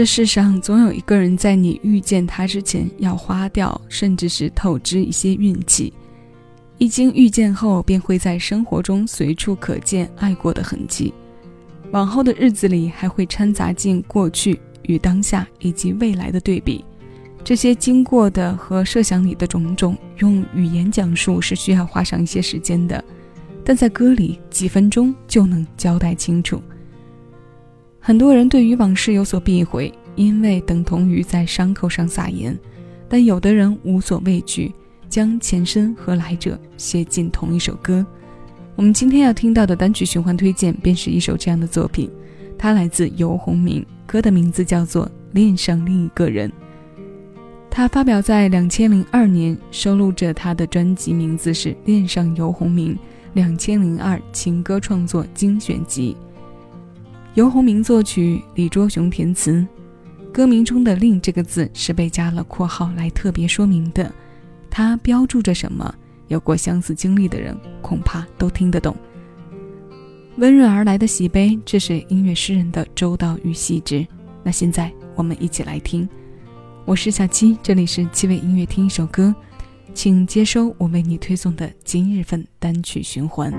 这世上总有一个人在你遇见他之前要花掉，甚至是透支一些运气，一经遇见后便会在生活中随处可见爱过的痕迹，往后的日子里还会掺杂进过去与当下以及未来的对比，这些经过的和设想里的种种，用语言讲述是需要花上一些时间的，但在歌里几分钟就能交代清楚。很多人对于往事有所避讳，因为等同于在伤口上撒盐；但有的人无所畏惧，将前身和来者写进同一首歌。我们今天要听到的单曲循环推荐，便是一首这样的作品。它来自游鸿明，歌的名字叫做《恋上另一个人》。它发表在两千零二年，收录着他的专辑名字是《恋上游鸿明两千零二情歌创作精选集》。游鸿明作曲，李卓雄填词。歌名中的“令”这个字是被加了括号来特别说明的，它标注着什么？有过相似经历的人恐怕都听得懂。温润而来的喜悲，这是音乐诗人的周到与细致。那现在我们一起来听。我是小七，这里是七位音乐，听一首歌，请接收我为你推送的今日份单曲循环。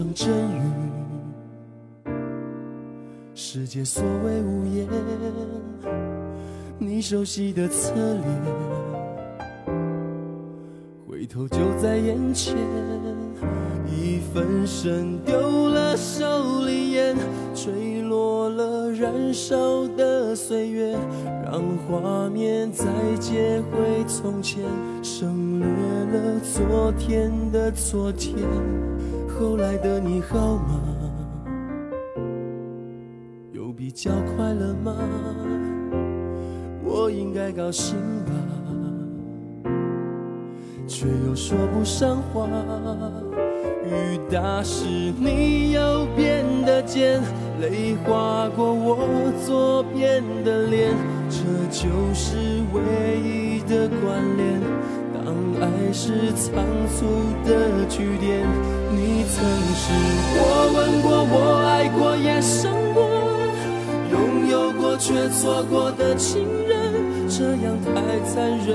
场阵雨，世界所谓无言，你熟悉的侧脸，回头就在眼前。一分神丢了手里烟，坠落了燃烧的岁月，让画面再接回从前，省略了昨天的昨天。后来的你好吗？有比较快乐吗？我应该高兴吧，却又说不上话。雨打湿你右边的肩，泪划过我左边的脸，这就是为。是仓促的句点，你曾是我吻过、我爱过、也伤过，拥有过却错过的情人，这样太残忍。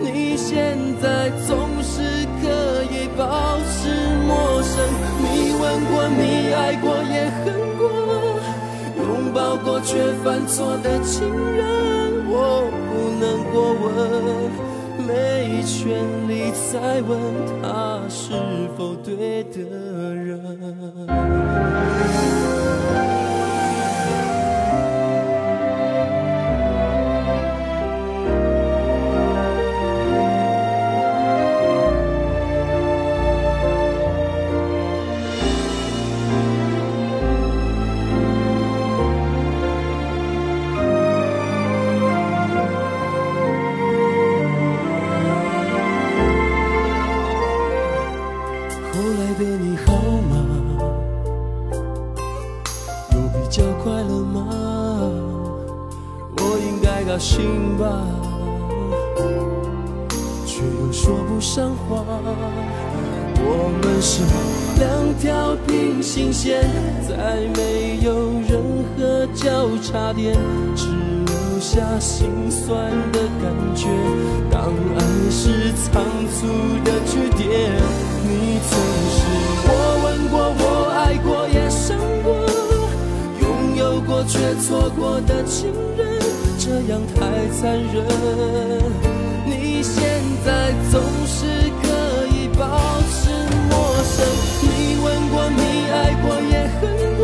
你现在总是可以保持陌生，你吻过、你爱过、也恨过，拥抱过却犯错的情人，我不能过问。没权利再问他是否对的人。我应该高兴吧，却又说不上话。我们是两条平行线，再没有任何交叉点，只留下心酸的感觉。当爱是仓促的句点，你曾是我吻过、我爱过、也伤过，拥有过却错过的情人。这样太残忍，你现在总是可以保持陌生。你吻过，你爱过，也恨过，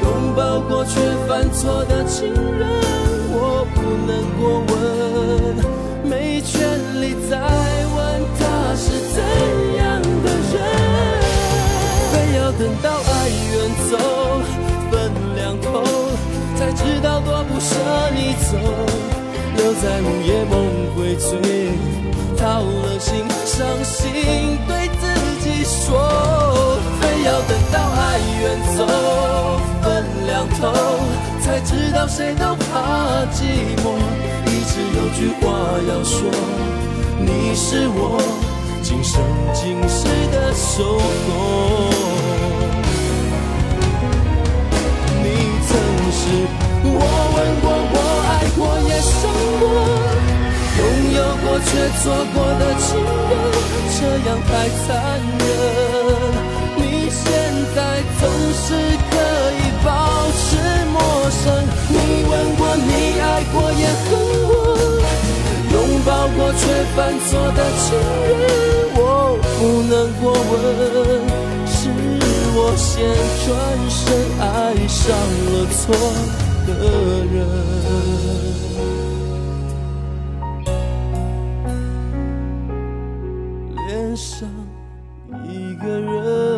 拥抱过却犯错的情人，我不能过舍你走，留在午夜梦回醉，掏了心，伤心对自己说，非要等到爱远走，分两头，才知道谁都怕寂寞，一直有句话要说，你是我今生今世的守候。错过的情人，这样太残忍。你现在总是可以保持陌生。你问过，你爱过，也恨过，拥抱过却犯错的情人，我不能过问。是我先转身，爱上了错。的人，上一个人。